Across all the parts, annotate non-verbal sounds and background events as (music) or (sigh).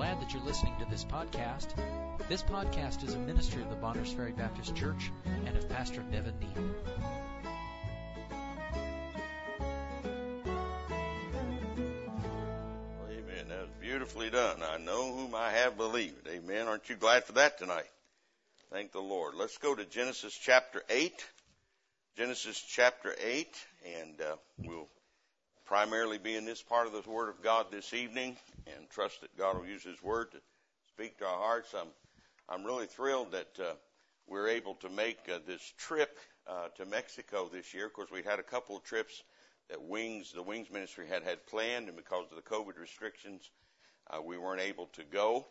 glad that you're listening to this podcast. This podcast is a ministry of the Bonners Ferry Baptist Church and of Pastor Nevin Neal. Amen. That was beautifully done. I know whom I have believed. Amen. Aren't you glad for that tonight? Thank the Lord. Let's go to Genesis chapter 8. Genesis chapter 8, and uh, we'll primarily be in this part of the Word of God this evening and trust that God will use His Word to speak to our hearts. I'm, I'm really thrilled that uh, we're able to make uh, this trip uh, to Mexico this year. Of course, we had a couple of trips that Wings, the Wings Ministry had had planned, and because of the COVID restrictions, uh, we weren't able to go.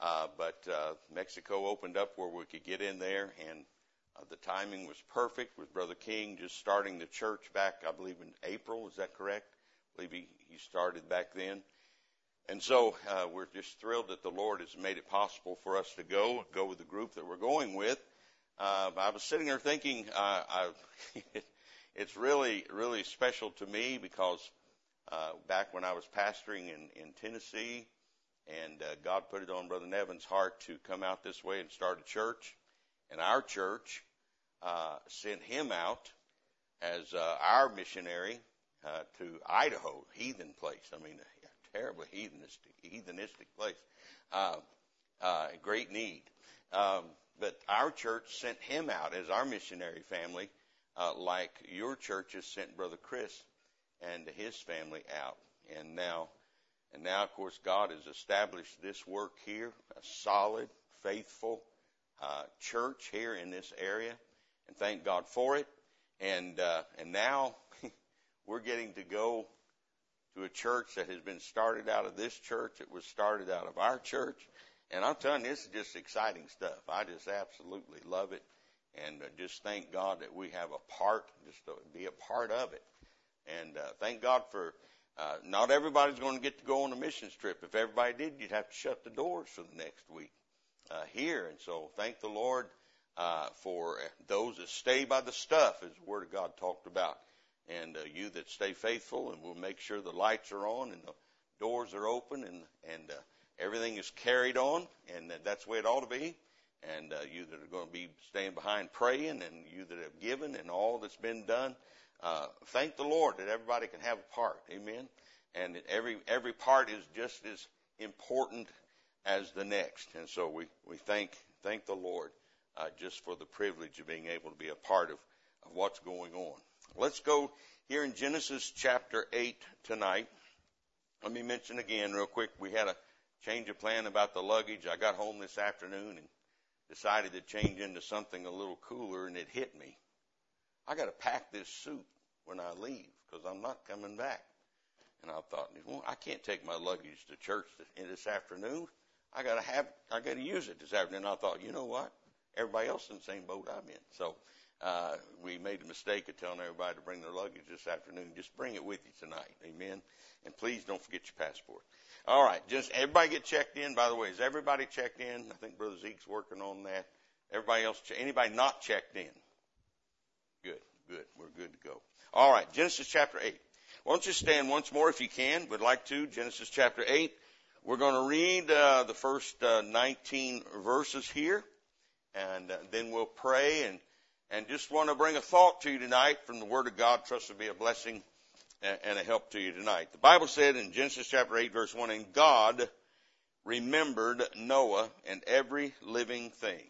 Uh, but uh, Mexico opened up where we could get in there, and uh, the timing was perfect with Brother King just starting the church back, I believe, in April. Is that correct? I believe he, he started back then. And so uh, we're just thrilled that the Lord has made it possible for us to go, go with the group that we're going with. Uh, I was sitting there thinking, uh, I, (laughs) it's really, really special to me because uh, back when I was pastoring in, in Tennessee, and uh, God put it on Brother Nevin's heart to come out this way and start a church, and our church uh, sent him out as uh, our missionary uh, to Idaho, heathen place. I mean, terribly heathenistic, heathenistic place. Uh, uh, great need. Um, but our church sent him out as our missionary family, uh, like your church has sent Brother Chris and his family out. And now, and now, of course, God has established this work here, a solid, faithful uh, church here in this area, and thank God for it. And uh, and now (laughs) we're getting to go to a church that has been started out of this church. It was started out of our church. And I'm telling you, this is just exciting stuff. I just absolutely love it. And uh, just thank God that we have a part, just to be a part of it. And uh, thank God for uh, not everybody's going to get to go on a missions trip. If everybody did, you'd have to shut the doors for the next week uh, here. And so thank the Lord uh, for those that stay by the stuff, as the Word of God talked about and uh, you that stay faithful, and we'll make sure the lights are on and the doors are open and and uh, everything is carried on, and that's the way it ought to be. And uh, you that are going to be staying behind praying, and you that have given, and all that's been done, uh, thank the Lord that everybody can have a part. Amen. And every every part is just as important as the next, and so we we thank thank the Lord uh, just for the privilege of being able to be a part of, of what's going on. Let's go here in Genesis chapter 8 tonight. Let me mention again real quick, we had a change of plan about the luggage. I got home this afternoon and decided to change into something a little cooler and it hit me. I got to pack this suit when I leave because I'm not coming back. And I thought, well, I can't take my luggage to church this afternoon. I got to have, I got to use it this afternoon. I thought, you know what? Everybody else in the same boat I'm in. So uh, we made a mistake of telling everybody to bring their luggage this afternoon. Just bring it with you tonight. Amen. And please don't forget your passport. All right. Just everybody get checked in. By the way, is everybody checked in? I think Brother Zeke's working on that. Everybody else, anybody not checked in? Good, good. We're good to go. All right. Genesis chapter 8. Why don't you stand once more if you can? Would like to. Genesis chapter 8. We're going to read uh, the first uh, 19 verses here, and uh, then we'll pray and and just want to bring a thought to you tonight from the Word of God. Trust to be a blessing and a help to you tonight. The Bible said in Genesis chapter 8 verse 1, and God remembered Noah and every living thing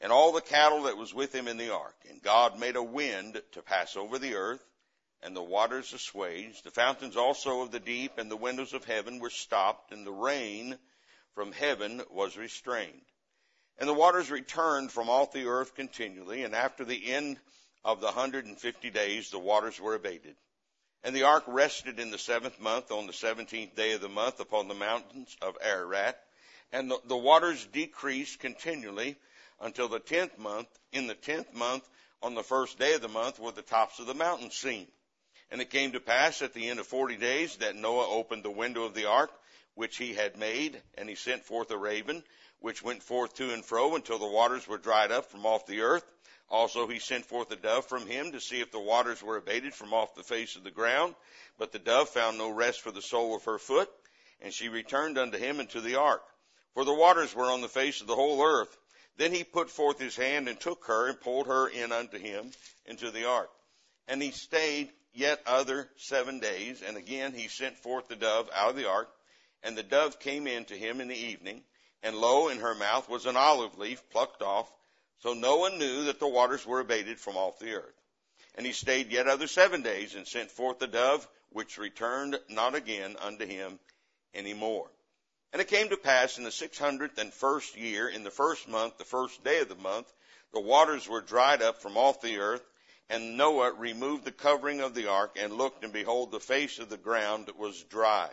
and all the cattle that was with him in the ark. And God made a wind to pass over the earth and the waters assuaged. The fountains also of the deep and the windows of heaven were stopped and the rain from heaven was restrained. And the waters returned from off the earth continually, and after the end of the hundred and fifty days, the waters were abated. And the ark rested in the seventh month on the seventeenth day of the month upon the mountains of Ararat. And the, the waters decreased continually until the tenth month. In the tenth month, on the first day of the month, were the tops of the mountains seen. And it came to pass at the end of forty days that Noah opened the window of the ark, which he had made, and he sent forth a raven, which went forth to and fro until the waters were dried up from off the earth. Also he sent forth a dove from him to see if the waters were abated from off the face of the ground. But the dove found no rest for the sole of her foot. And she returned unto him into the ark. For the waters were on the face of the whole earth. Then he put forth his hand and took her and pulled her in unto him into the ark. And he stayed yet other seven days. And again he sent forth the dove out of the ark. And the dove came in to him in the evening. And lo, in her mouth was an olive leaf plucked off. So Noah knew that the waters were abated from off the earth. And he stayed yet other seven days and sent forth the dove, which returned not again unto him any more. And it came to pass in the six hundredth and first year, in the first month, the first day of the month, the waters were dried up from off the earth, and Noah removed the covering of the ark, and looked, and behold, the face of the ground was dry.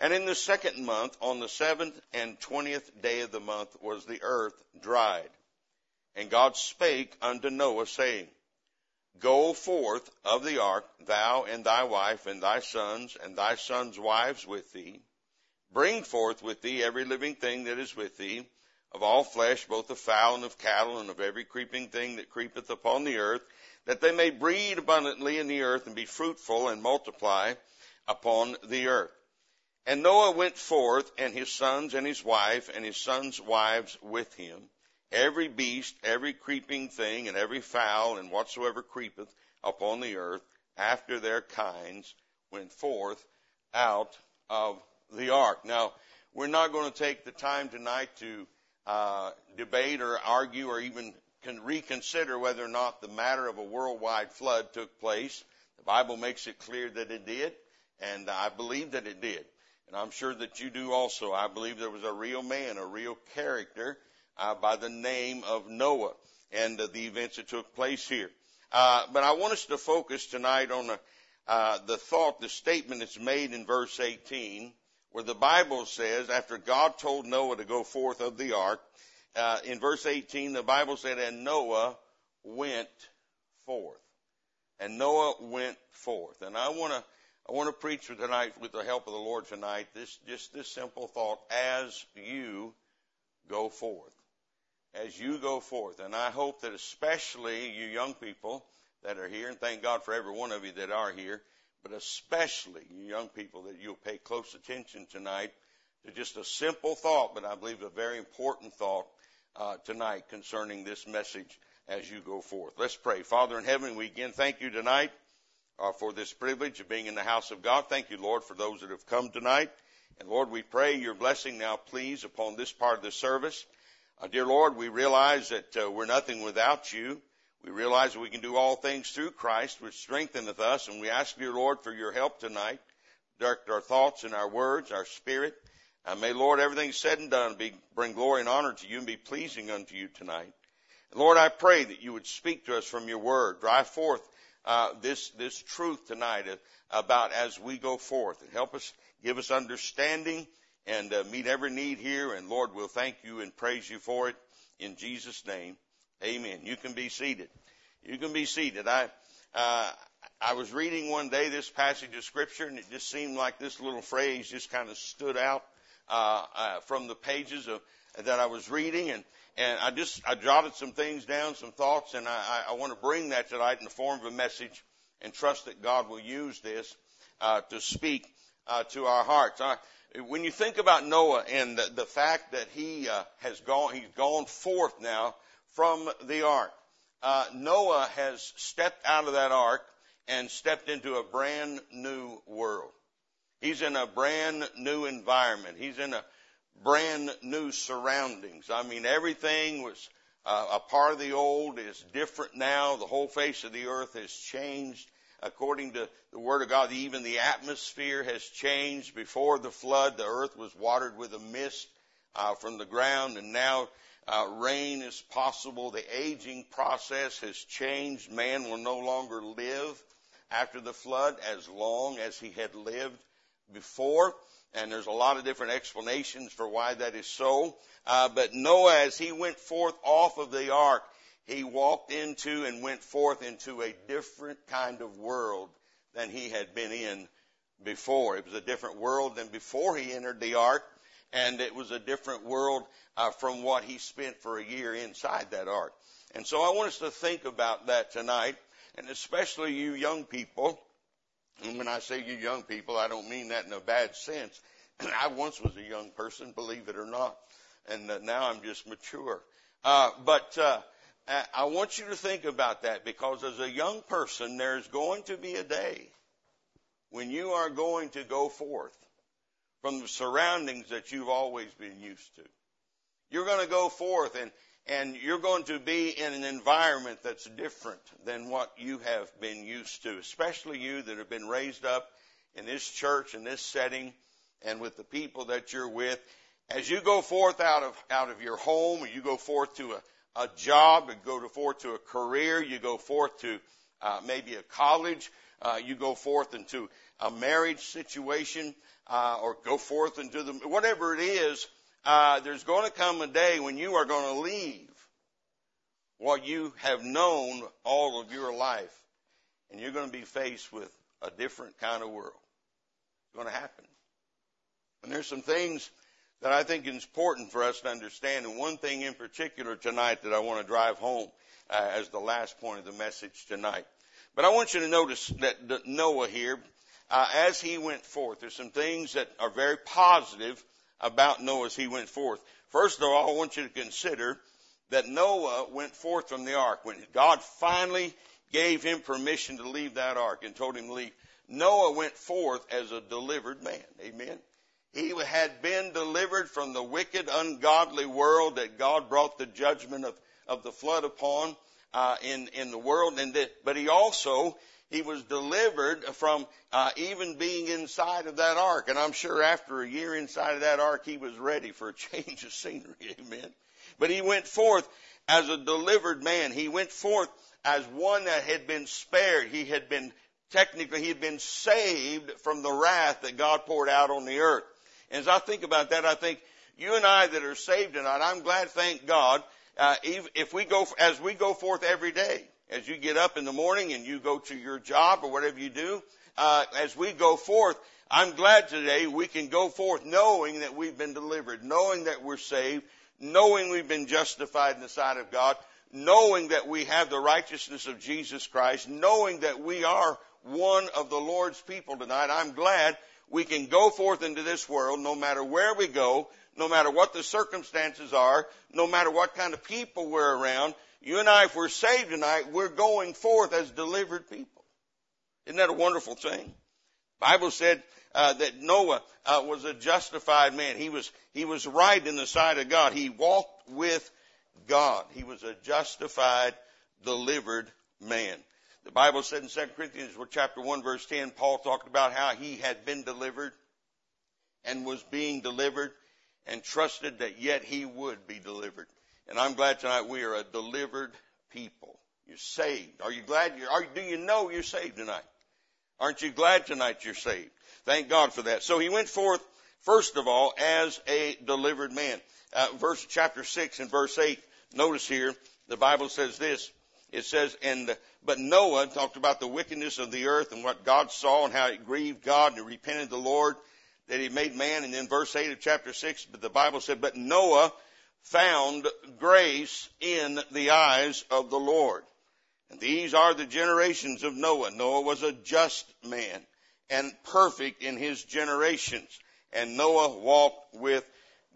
And in the second month, on the seventh and twentieth day of the month, was the earth dried. And God spake unto Noah, saying, Go forth of the ark, thou and thy wife, and thy sons, and thy sons' wives with thee, Bring forth with thee every living thing that is with thee, of all flesh, both of fowl and of cattle, and of every creeping thing that creepeth upon the earth, that they may breed abundantly in the earth, and be fruitful, and multiply upon the earth. And Noah went forth, and his sons and his wife, and his sons' wives with him, every beast, every creeping thing, and every fowl, and whatsoever creepeth upon the earth, after their kinds, went forth out of the ark. Now, we're not going to take the time tonight to uh, debate or argue or even reconsider whether or not the matter of a worldwide flood took place. The Bible makes it clear that it did, and I believe that it did. And I'm sure that you do also. I believe there was a real man, a real character uh, by the name of Noah and uh, the events that took place here. Uh, but I want us to focus tonight on the, uh, the thought, the statement that's made in verse 18 where the Bible says, after God told Noah to go forth of the ark, uh, in verse 18, the Bible said, and Noah went forth. And Noah went forth. And I want to, I want to preach tonight with the help of the Lord tonight, this, just this simple thought, as you go forth. As you go forth. And I hope that especially you young people that are here, and thank God for every one of you that are here, but especially you young people that you'll pay close attention tonight to just a simple thought, but I believe a very important thought uh, tonight concerning this message as you go forth. Let's pray. Father in heaven, we again thank you tonight uh, for this privilege of being in the house of God. Thank you, Lord, for those that have come tonight. And Lord, we pray your blessing now, please, upon this part of the service. Uh, dear Lord, we realize that uh, we're nothing without you. We realize that we can do all things through Christ, which strengtheneth us, and we ask, dear Lord, for your help tonight. Direct our thoughts and our words, our spirit. And may, Lord, everything said and done be, bring glory and honor to you and be pleasing unto you tonight. And Lord, I pray that you would speak to us from your word. Drive forth uh, this this truth tonight about as we go forth and help us, give us understanding and uh, meet every need here. And Lord, we'll thank you and praise you for it in Jesus' name. Amen. You can be seated. You can be seated. I, uh, I was reading one day this passage of scripture and it just seemed like this little phrase just kind of stood out, uh, uh, from the pages of, that I was reading and, and I just, I jotted some things down, some thoughts, and I, I want to bring that tonight in the form of a message and trust that God will use this, uh, to speak, uh, to our hearts. I, when you think about Noah and the, the fact that he, uh, has gone, he's gone forth now, from the ark. Uh, Noah has stepped out of that ark and stepped into a brand new world. He's in a brand new environment. He's in a brand new surroundings. I mean, everything was uh, a part of the old is different now. The whole face of the earth has changed. According to the Word of God, even the atmosphere has changed. Before the flood, the earth was watered with a mist uh, from the ground, and now uh, rain is possible. The aging process has changed. Man will no longer live after the flood as long as he had lived before. And there's a lot of different explanations for why that is so. Uh, but Noah, as he went forth off of the ark, he walked into and went forth into a different kind of world than he had been in before. It was a different world than before he entered the ark and it was a different world uh, from what he spent for a year inside that ark. And so I want us to think about that tonight, and especially you young people. And when I say you young people, I don't mean that in a bad sense. (clears throat) I once was a young person, believe it or not, and uh, now I'm just mature. Uh, but uh, I want you to think about that because as a young person, there's going to be a day when you are going to go forth from the surroundings that you've always been used to. You're going to go forth and, and you're going to be in an environment that's different than what you have been used to, especially you that have been raised up in this church, in this setting, and with the people that you're with. As you go forth out of, out of your home, or you go forth to a, a job, you go forth to a career, you go forth to uh, maybe a college, uh, you go forth into a marriage situation, uh, or go forth into the whatever it is. Uh, there's going to come a day when you are going to leave what you have known all of your life, and you're going to be faced with a different kind of world. It's going to happen. And there's some things that I think is important for us to understand, and one thing in particular tonight that I want to drive home uh, as the last point of the message tonight. But I want you to notice that, Noah here, uh, as he went forth, there's some things that are very positive about Noah as he went forth. First of all, I want you to consider that Noah went forth from the ark. When God finally gave him permission to leave that ark and told him to leave, Noah went forth as a delivered man. Amen. He had been delivered from the wicked, ungodly world that God brought the judgment of, of the flood upon uh, in in the world, and that, but he also he was delivered from uh, even being inside of that ark. And I'm sure after a year inside of that ark, he was ready for a (laughs) change of scenery. Amen. But he went forth as a delivered man. He went forth as one that had been spared. He had been technically he had been saved from the wrath that God poured out on the earth. And as I think about that, I think you and I that are saved tonight, I'm glad, thank God, uh, if we go as we go forth every day, as you get up in the morning and you go to your job or whatever you do, uh, as we go forth, I'm glad today we can go forth knowing that we've been delivered, knowing that we're saved, knowing we've been justified in the sight of God, knowing that we have the righteousness of Jesus Christ, knowing that we are one of the Lord's people tonight. I'm glad we can go forth into this world no matter where we go, no matter what the circumstances are, no matter what kind of people we're around, you and I, if we're saved tonight, we're going forth as delivered people. Isn't that a wonderful thing? Bible said uh, that Noah uh, was a justified man. He was he was right in the sight of God. He walked with God. He was a justified, delivered man. The Bible said in 2 Corinthians chapter 1 verse 10, Paul talked about how he had been delivered and was being delivered and trusted that yet he would be delivered. And I'm glad tonight we are a delivered people. You're saved. Are you glad you're, are, do you know you're saved tonight? Aren't you glad tonight you're saved? Thank God for that. So he went forth, first of all, as a delivered man. Uh, verse, chapter 6 and verse 8, notice here, the Bible says this. It says, and, but Noah talked about the wickedness of the earth and what God saw and how it grieved God and repented the Lord that he made man. And then verse 8 of chapter 6, but the Bible said, but Noah found grace in the eyes of the Lord. And these are the generations of Noah. Noah was a just man and perfect in his generations. And Noah walked with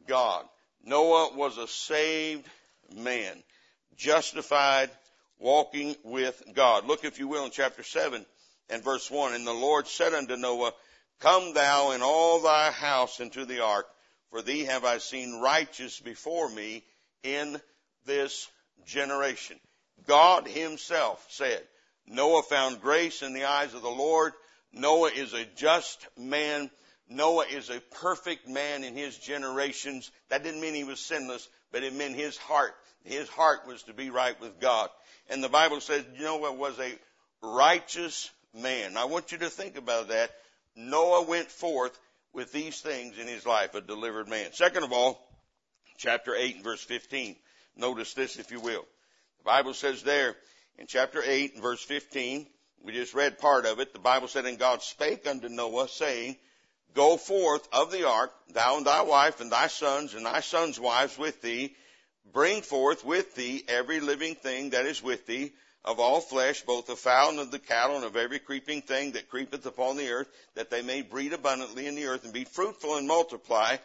God. Noah was a saved man, justified, walking with God. Look, if you will, in chapter 7 and verse 1. And the Lord said unto Noah, Come thou and all thy house into the ark, for thee have I seen righteous before me in this generation. God himself said, Noah found grace in the eyes of the Lord. Noah is a just man. Noah is a perfect man in his generations. That didn't mean he was sinless, but it meant his heart. His heart was to be right with God. And the Bible says Noah was a righteous man. I want you to think about that. Noah went forth with these things in his life, a delivered man. Second of all, chapter 8 and verse 15. Notice this, if you will. The Bible says there in chapter 8 and verse 15, we just read part of it. The Bible said, And God spake unto Noah, saying, Go forth of the ark, thou and thy wife, and thy sons, and thy sons' wives with thee. Bring forth with thee every living thing that is with thee, of all flesh, both of fowl and of the cattle and of every creeping thing that creepeth upon the earth, that they may breed abundantly in the earth and be fruitful and multiply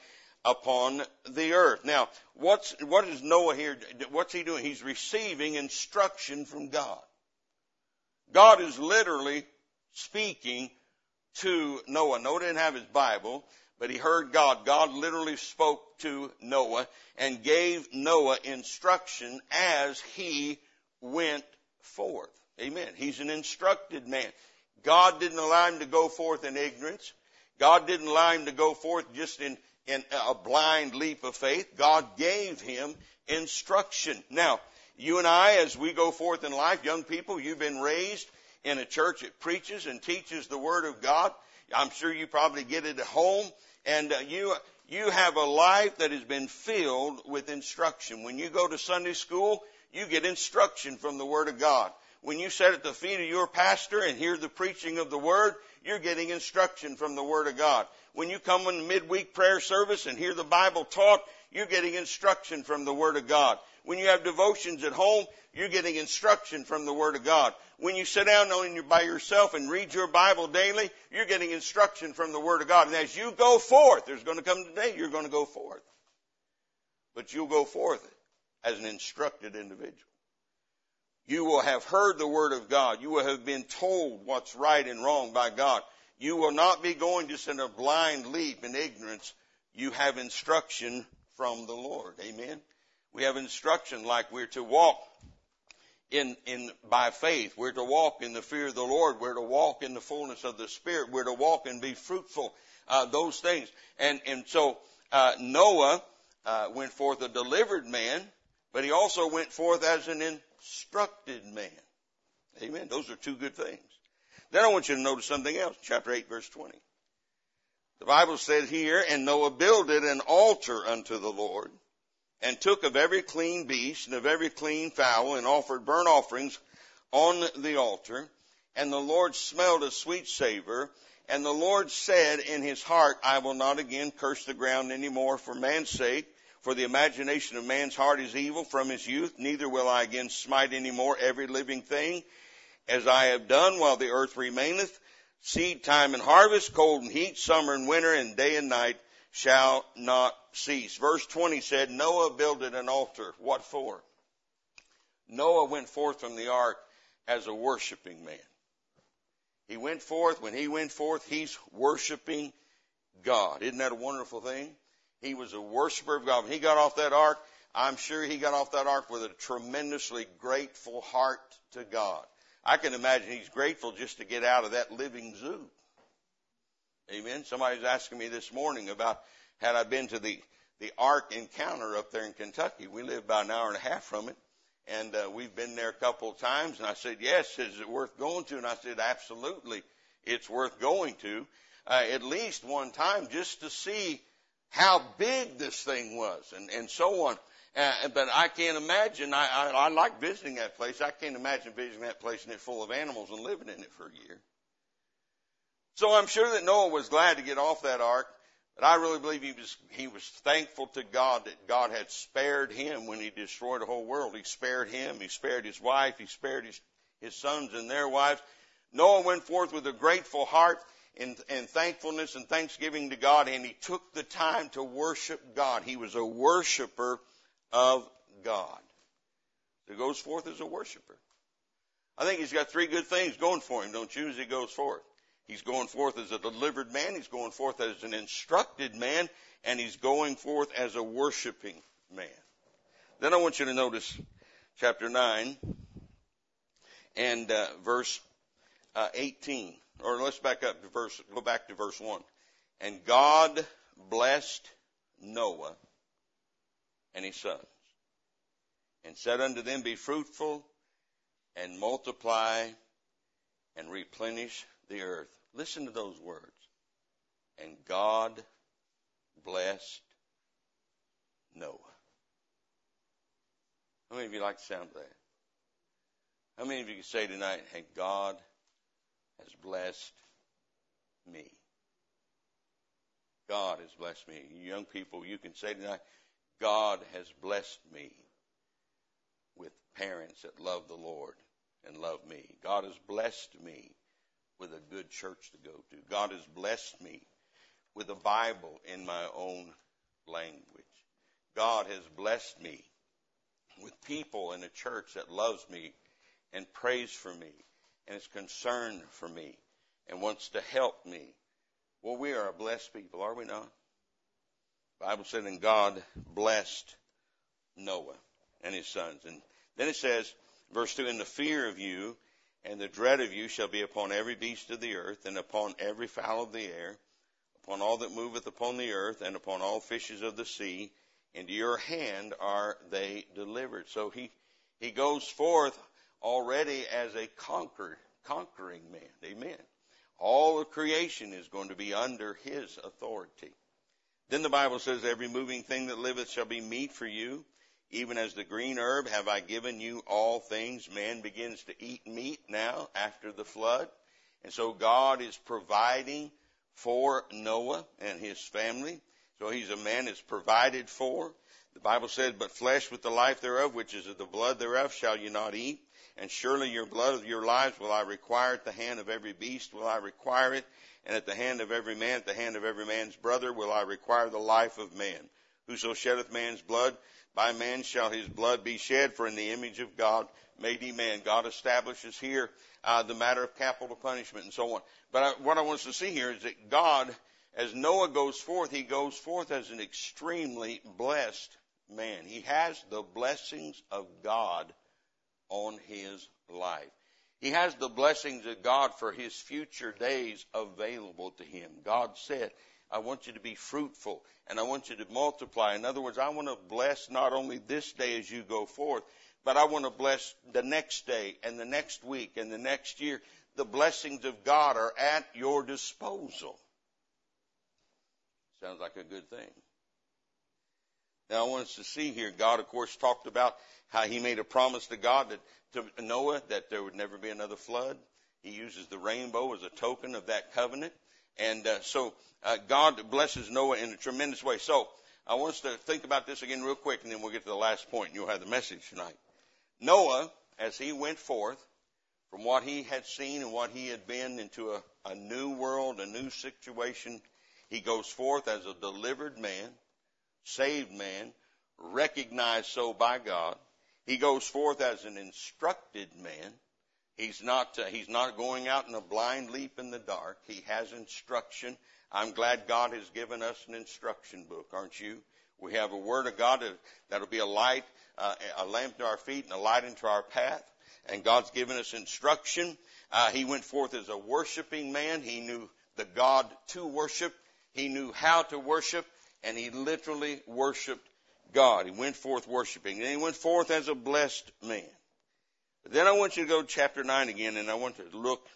upon the earth. Now, what's, what is Noah here? What's he doing? He's receiving instruction from God. God is literally speaking to Noah. Noah didn't have his Bible, but he heard God. God literally spoke to Noah and gave Noah instruction as he went forth. Amen. He's an instructed man. God didn't allow him to go forth in ignorance. God didn't allow him to go forth just in, in a blind leap of faith. God gave him instruction. Now, you and I, as we go forth in life, young people, you've been raised in a church that preaches and teaches the Word of God. I'm sure you probably get it at home. And uh, you, you have a life that has been filled with instruction. When you go to Sunday school, you get instruction from the Word of God. When you sit at the feet of your pastor and hear the preaching of the Word, you're getting instruction from the Word of God. When you come in the midweek prayer service and hear the Bible taught, you're getting instruction from the Word of God. When you have devotions at home, you're getting instruction from the Word of God. When you sit down by yourself and read your Bible daily, you're getting instruction from the Word of God. And as you go forth, there's going to come a day you're going to go forth. But you'll go forth as an instructed individual. You will have heard the Word of God. You will have been told what's right and wrong by God. You will not be going just in a blind leap in ignorance. You have instruction from the Lord. Amen. We have instruction like we're to walk in, in, by faith. We're to walk in the fear of the Lord. We're to walk in the fullness of the Spirit. We're to walk and be fruitful. Uh, those things. And, and so, uh, Noah, uh, went forth a delivered man, but he also went forth as an instructed man. Amen. Those are two good things. Then I want you to notice something else. Chapter 8 verse 20. The Bible said here, and Noah builded an altar unto the Lord and took of every clean beast and of every clean fowl and offered burnt offerings on the altar. And the Lord smelled a sweet savor. And the Lord said in his heart, I will not again curse the ground any more for man's sake. For the imagination of man's heart is evil from his youth. Neither will I again smite any more every living thing as I have done while the earth remaineth. Seed time and harvest, cold and heat, summer and winter, and day and night shall not cease. Verse 20 said, Noah builded an altar. What for? Noah went forth from the ark as a worshiping man. He went forth, when he went forth, he's worshiping God. Isn't that a wonderful thing? He was a worshiper of God. When he got off that ark, I'm sure he got off that ark with a tremendously grateful heart to God. I can imagine he's grateful just to get out of that living zoo. Amen. Somebody was asking me this morning about had I been to the the Ark Encounter up there in Kentucky. We live about an hour and a half from it, and uh, we've been there a couple of times. And I said, "Yes, is it worth going to?" And I said, "Absolutely, it's worth going to uh, at least one time just to see how big this thing was, and and so on." Uh, but I can't imagine. I, I I like visiting that place. I can't imagine visiting that place and it full of animals and living in it for a year. So I'm sure that Noah was glad to get off that ark, but I really believe he was, he was thankful to God that God had spared him when he destroyed the whole world. He spared him, he spared his wife, he spared his, his sons and their wives. Noah went forth with a grateful heart and, and thankfulness and thanksgiving to God, and he took the time to worship God. He was a worshiper of God. He goes forth as a worshiper. I think he's got three good things going for him, don't you, as he goes forth? He's going forth as a delivered man. He's going forth as an instructed man. And he's going forth as a worshiping man. Then I want you to notice chapter 9 and uh, verse uh, 18. Or let's back up to verse, go back to verse 1. And God blessed Noah and his sons and said unto them, Be fruitful and multiply and replenish the earth. Listen to those words. And God blessed Noah. How many of you like the sound of that? How many of you can say tonight, hey, God has blessed me? God has blessed me. Young people, you can say tonight, God has blessed me with parents that love the Lord and love me. God has blessed me with a good church to go to. God has blessed me with a Bible in my own language. God has blessed me with people in a church that loves me and prays for me and is concerned for me and wants to help me. Well, we are a blessed people, are we not? The Bible said, and God blessed Noah and his sons. And then it says, verse 2, and the fear of you and the dread of you shall be upon every beast of the earth and upon every fowl of the air, upon all that moveth upon the earth and upon all fishes of the sea. Into your hand are they delivered. So he, he goes forth already as a conquered, conquering man. Amen. All of creation is going to be under his authority. Then the Bible says, every moving thing that liveth shall be meat for you. Even as the green herb have I given you all things. Man begins to eat meat now after the flood. And so God is providing for Noah and his family. So he's a man that's provided for. The Bible says, but flesh with the life thereof, which is of the blood thereof, shall you not eat. And surely your blood of your lives will I require at the hand of every beast will I require it. And at the hand of every man, at the hand of every man's brother will I require the life of man. Whoso sheddeth man's blood, by man shall his blood be shed, for in the image of God made he man. God establishes here uh, the matter of capital punishment and so on. But I, what I want us to see here is that God, as Noah goes forth, he goes forth as an extremely blessed man. He has the blessings of God on his life. He has the blessings of God for his future days available to him. God said, I want you to be fruitful and I want you to multiply. In other words, I want to bless not only this day as you go forth, but I want to bless the next day and the next week and the next year. The blessings of God are at your disposal. Sounds like a good thing. Now I want us to see here, God of course talked about how he made a promise to God that, to Noah that there would never be another flood. He uses the rainbow as a token of that covenant. And uh, so uh, God blesses Noah in a tremendous way. So I want us to think about this again real quick, and then we'll get to the last point, and you'll have the message tonight. Noah, as he went forth from what he had seen and what he had been into a, a new world, a new situation, he goes forth as a delivered man, saved man, recognized so by God. He goes forth as an instructed man. He's not, uh, he's not going out in a blind leap in the dark. He has instruction. I'm glad God has given us an instruction book, aren't you? We have a word of God that'll be a light, uh, a lamp to our feet and a light into our path. And God's given us instruction. Uh, he went forth as a worshiping man. He knew the God to worship. He knew how to worship and he literally worshiped God. He went forth worshiping. And he went forth as a blessed man. But then I want you to go to chapter 9 again, and I want to look,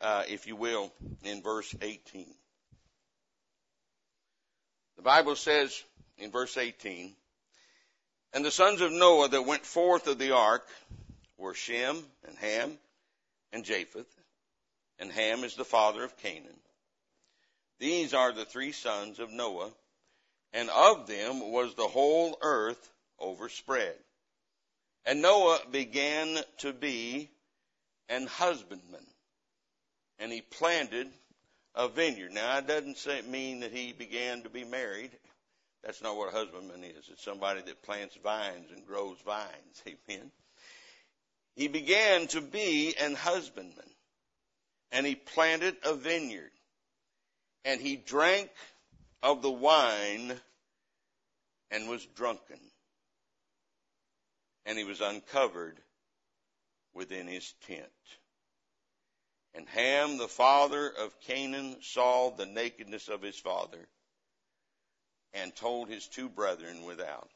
uh, if you will, in verse 18. The Bible says in verse 18, And the sons of Noah that went forth of the ark were Shem and Ham and Japheth, and Ham is the father of Canaan. These are the three sons of Noah, and of them was the whole earth overspread. And Noah began to be an husbandman, and he planted a vineyard. Now, it doesn't say, mean that he began to be married. That's not what a husbandman is. It's somebody that plants vines and grows vines. (laughs) Amen. He began to be an husbandman, and he planted a vineyard, and he drank of the wine and was drunken and he was uncovered within his tent. And Ham, the father of Canaan, saw the nakedness of his father and told his two brethren without.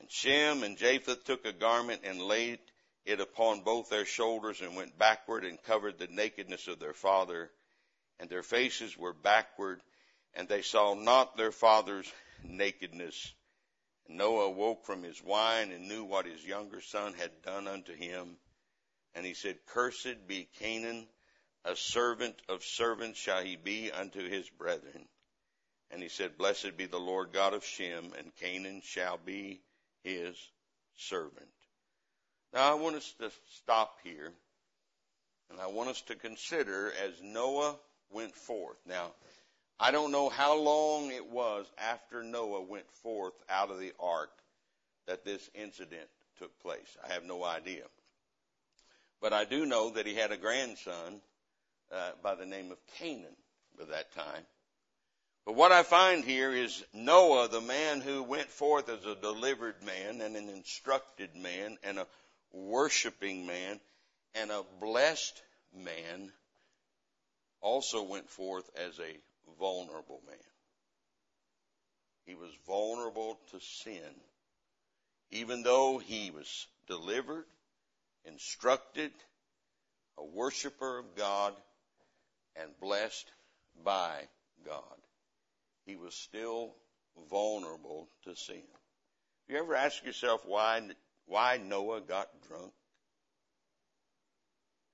And Shem and Japheth took a garment and laid it upon both their shoulders and went backward and covered the nakedness of their father. And their faces were backward and they saw not their father's nakedness. Noah awoke from his wine and knew what his younger son had done unto him. And he said, Cursed be Canaan, a servant of servants shall he be unto his brethren. And he said, Blessed be the Lord God of Shem, and Canaan shall be his servant. Now I want us to stop here and I want us to consider as Noah went forth. Now, I don't know how long it was after Noah went forth out of the ark that this incident took place. I have no idea. But I do know that he had a grandson uh, by the name of Canaan at that time. But what I find here is Noah, the man who went forth as a delivered man and an instructed man and a worshiping man and a blessed man, also went forth as a vulnerable man. He was vulnerable to sin. Even though he was delivered, instructed, a worshiper of God, and blessed by God, he was still vulnerable to sin. You ever ask yourself why, why Noah got drunk?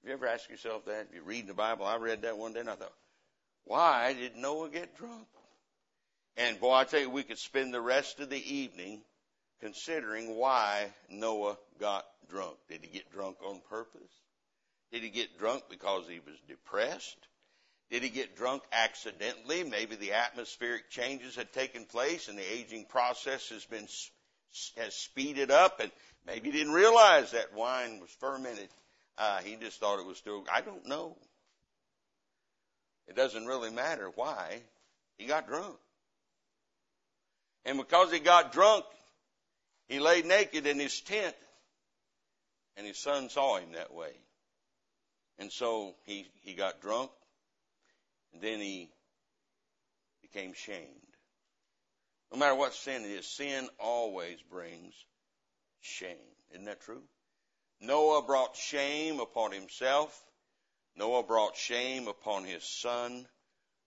Have you ever asked yourself that? If You read the Bible. I read that one day and I thought, why did Noah get drunk? And boy, I tell you, we could spend the rest of the evening considering why Noah got drunk. Did he get drunk on purpose? Did he get drunk because he was depressed? Did he get drunk accidentally? Maybe the atmospheric changes had taken place and the aging process has been has speeded up and maybe he didn't realize that wine was fermented. Uh, he just thought it was still, I don't know. It doesn't really matter why he got drunk. And because he got drunk, he lay naked in his tent and his son saw him that way. And so he, he got drunk and then he became shamed. No matter what sin it is, sin always brings shame. Isn't that true? Noah brought shame upon himself. Noah brought shame upon his son.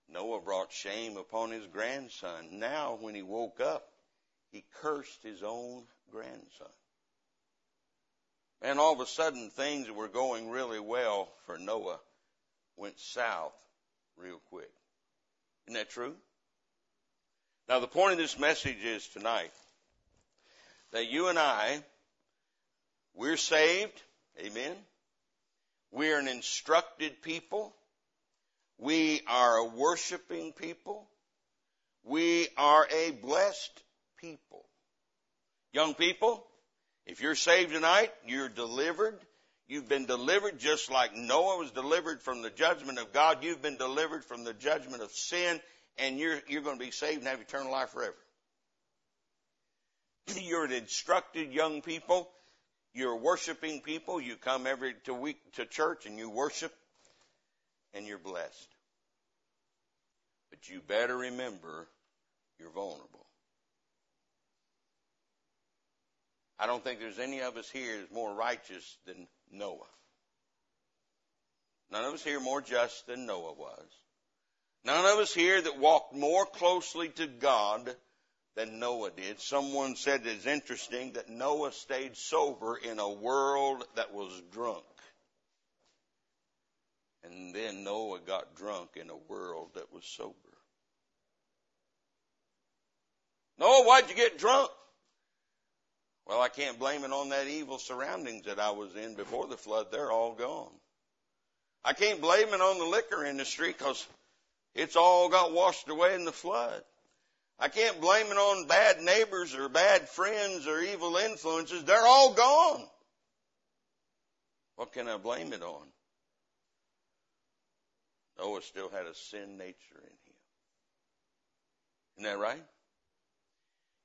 Noah brought shame upon his grandson. Now, when he woke up, he cursed his own grandson. And all of a sudden, things that were going really well for Noah went south real quick. Isn't that true? Now, the point of this message is tonight that you and I, we're saved. Amen. We're an instructed people. We are a worshiping people. We are a blessed people. Young people, if you're saved tonight, you're delivered. You've been delivered just like Noah was delivered from the judgment of God. You've been delivered from the judgment of sin and you're, you're going to be saved and have eternal life forever. (laughs) You're an instructed young people. You're worshiping people. You come every to week to church and you worship and you're blessed. But you better remember you're vulnerable. I don't think there's any of us here more righteous than Noah. None of us here more just than Noah was. None of us here that walked more closely to God than Noah did. Someone said it's interesting that Noah stayed sober in a world that was drunk. And then Noah got drunk in a world that was sober. Noah, why'd you get drunk? Well, I can't blame it on that evil surroundings that I was in before the flood. They're all gone. I can't blame it on the liquor industry because it's all got washed away in the flood. I can't blame it on bad neighbors or bad friends or evil influences. They're all gone. What can I blame it on? Noah still had a sin nature in him. Isn't that right?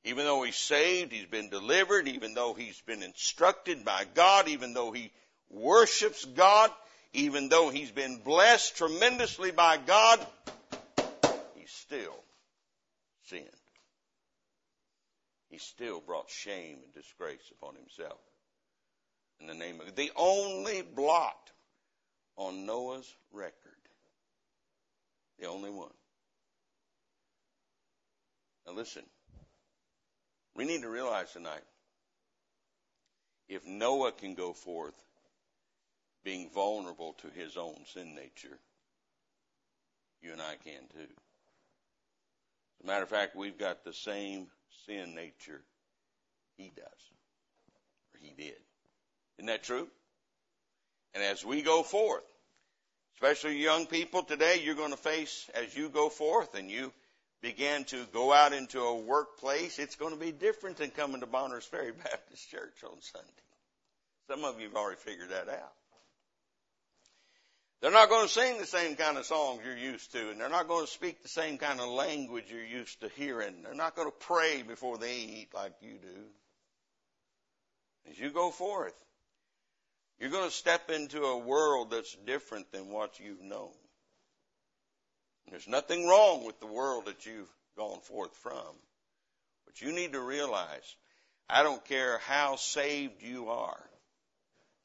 Even though he's saved, he's been delivered, even though he's been instructed by God, even though he worships God, even though he's been blessed tremendously by God, he's still He still brought shame and disgrace upon himself. In the name of the only blot on Noah's record. The only one. Now listen. We need to realize tonight if Noah can go forth being vulnerable to his own sin nature, you and I can too. As a matter of fact, we've got the same sin nature he does, or he did. Isn't that true? And as we go forth, especially young people today, you're going to face as you go forth and you begin to go out into a workplace, it's going to be different than coming to Bonners Ferry (laughs) Baptist Church on Sunday. Some of you have already figured that out. They're not going to sing the same kind of songs you're used to, and they're not going to speak the same kind of language you're used to hearing. They're not going to pray before they eat like you do. As you go forth, you're going to step into a world that's different than what you've known. There's nothing wrong with the world that you've gone forth from. But you need to realize, I don't care how saved you are,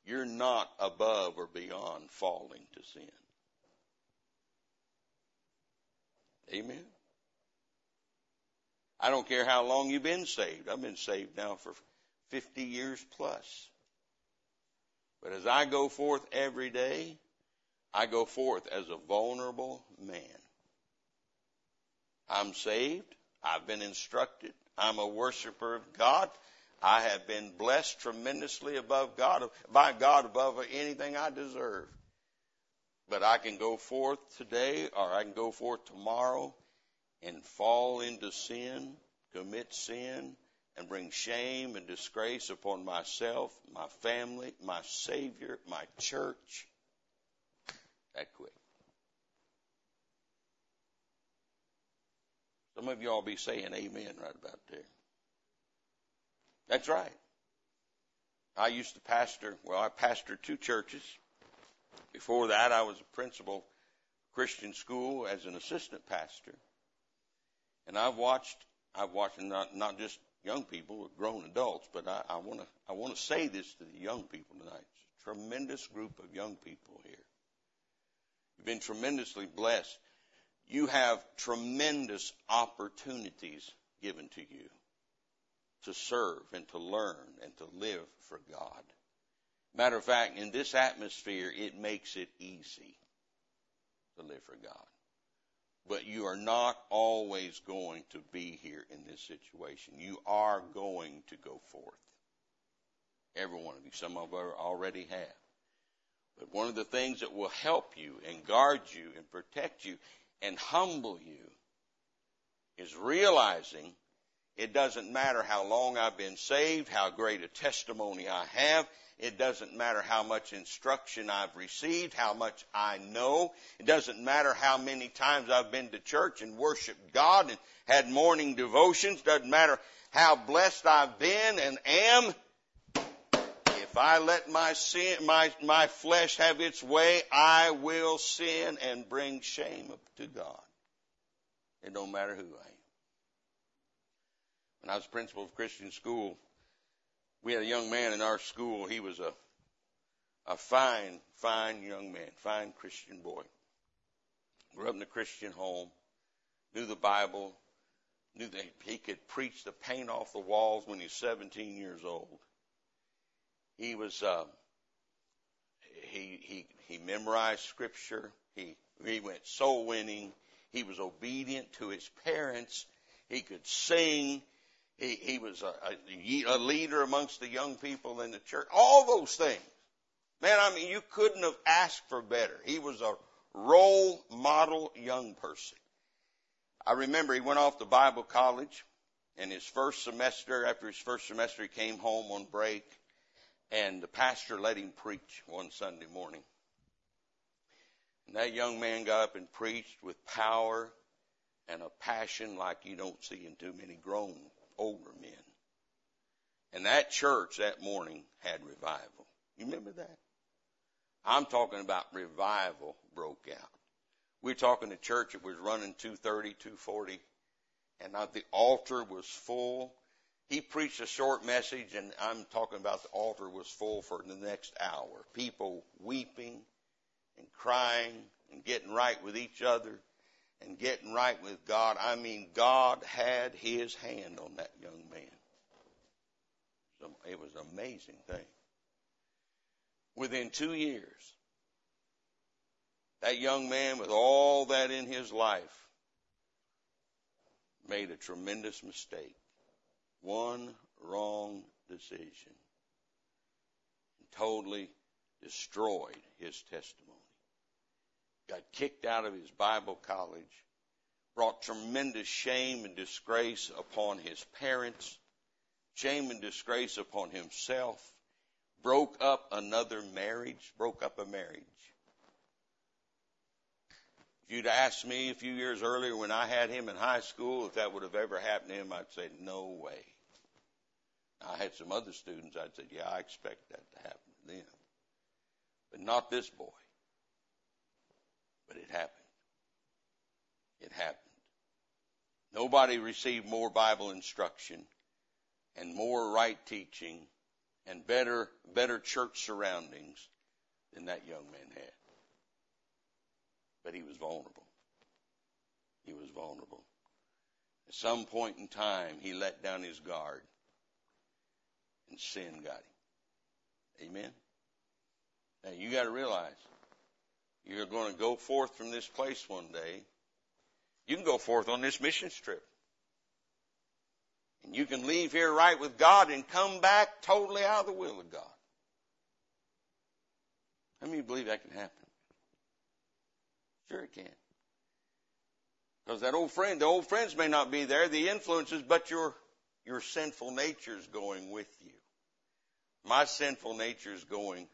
you're not above or beyond falling to sin. Amen. I don't care how long you've been saved. I've been saved now for 50 years plus. But as I go forth every day, I go forth as a vulnerable man. I'm saved. I've been instructed. I'm a worshiper of God. I have been blessed tremendously above God, by God above anything I deserve. But I can go forth today or I can go forth tomorrow and fall into sin, commit sin, and bring shame and disgrace upon myself, my family, my Savior, my church. That quick. Some of y'all be saying amen right about there. That's right. I used to pastor, well, I pastored two churches. Before that, I was a principal Christian school as an assistant pastor. And I've watched, I've watched not, not just young people, grown adults, but I want to I want to say this to the young people tonight. It's a tremendous group of young people here. You've been tremendously blessed. You have tremendous opportunities given to you to serve and to learn and to live for God. Matter of fact, in this atmosphere, it makes it easy to live for God. But you are not always going to be here in this situation. You are going to go forth. Every one of you. Some of you already have. But one of the things that will help you and guard you and protect you and humble you is realizing it doesn't matter how long I've been saved, how great a testimony I have. It doesn't matter how much instruction I've received, how much I know. It doesn't matter how many times I've been to church and worshiped God and had morning devotions. Doesn't matter how blessed I've been and am. If I let my sin, my, my flesh have its way, I will sin and bring shame to God. It don't matter who I am. When I was principal of Christian school, we had a young man in our school. He was a a fine, fine young man, fine Christian boy. Grew up in a Christian home, knew the Bible, knew that he could preach the paint off the walls when he was 17 years old. He was, uh, he, he, he memorized scripture. He, he went soul winning. He was obedient to his parents. He could sing. He, he was a, a, a leader amongst the young people in the church. All those things. Man, I mean, you couldn't have asked for better. He was a role model young person. I remember he went off to Bible college and his first semester, after his first semester, he came home on break and the pastor let him preach one Sunday morning. And that young man got up and preached with power and a passion like you don't see in too many grown older men. And that church that morning had revival. You remember that? I'm talking about revival broke out. We're talking a church that was running 230, 240, and the altar was full. He preached a short message, and I'm talking about the altar was full for the next hour. People weeping and crying and getting right with each other and getting right with God. I mean, God had his hand on that young man. So It was an amazing thing. Within two years, that young man, with all that in his life, made a tremendous mistake. One wrong decision. totally destroyed his testimony. Got kicked out of his Bible college, brought tremendous shame and disgrace upon his parents, shame and disgrace upon himself, broke up another marriage, broke up a marriage. If you'd asked me a few years earlier when I had him in high school if that would have ever happened to him, I'd say, no way. I had some other students, I'd say, yeah, I expect that to happen to them. But not this boy. But it happened. It happened. Nobody received more Bible instruction and more right teaching and better, better church surroundings than that young man had. But he was vulnerable. He was vulnerable. At some point in time, he let down his guard and sin got him. Amen? Now you got to realize you're going to go forth from this place one day. You can go forth on this mission trip. And you can leave here right with God and come back totally out of the will of God. How many believe that can happen? Sure it can. Because that old friend, the old friends may not be there, the influences, but your, your sinful nature is going with you. My sinful nature is going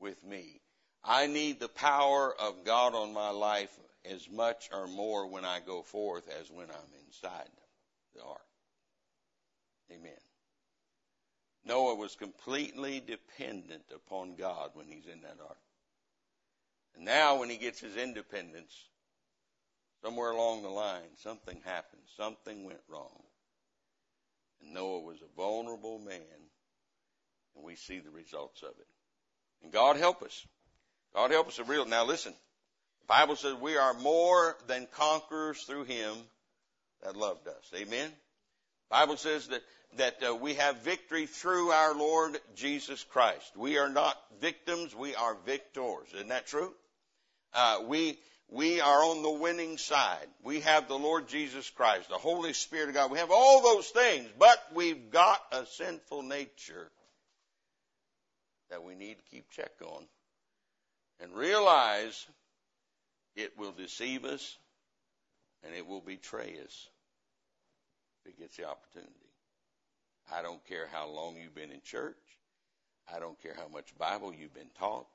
with me. I need the power of God on my life as much or more when I go forth as when I'm inside the ark. Amen. Noah was completely dependent upon God when he's in that ark. And now when he gets his independence, somewhere along the line, something happened. Something went wrong. And Noah was a vulnerable man, and we see the results of it. And God help us. God help us to real. Now listen, the Bible says we are more than conquerors through Him that loved us. Amen. The Bible says that that uh, we have victory through our Lord Jesus Christ. We are not victims; we are victors. Isn't that true? Uh, we we are on the winning side. We have the Lord Jesus Christ, the Holy Spirit of God. We have all those things, but we've got a sinful nature that we need to keep check on and realize it will deceive us and it will betray us if it gets the opportunity. I don't care how long you've been in church. I don't care how much Bible you've been taught.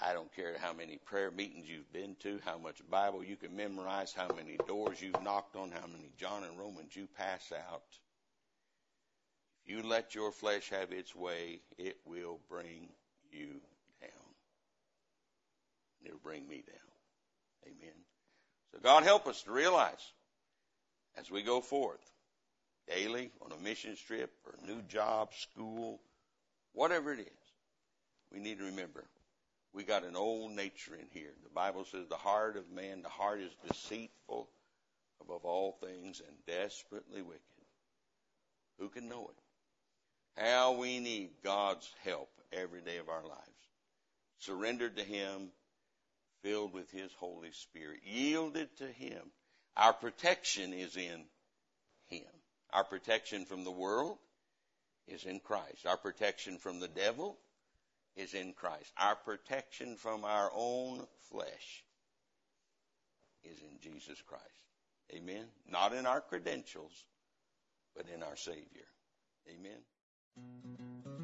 I don't care how many prayer meetings you've been to, how much Bible you can memorize, how many doors you've knocked on, how many John and Romans you pass out. If you let your flesh have its way, it will bring you bring me down. Amen. So God help us to realize as we go forth daily on a mission trip or a new job, school, whatever it is, we need to remember we got an old nature in here. The Bible says the heart of man, the heart is deceitful above all things and desperately wicked. Who can know it? How we need God's help every day of our lives. Surrendered to Him, filled with His Holy Spirit, yielded to Him. Our protection is in Him. Our protection from the world is in Christ. Our protection from the devil is in Christ. Our protection from our own flesh is in Jesus Christ. Amen. Not in our credentials, but in our Savior. Amen.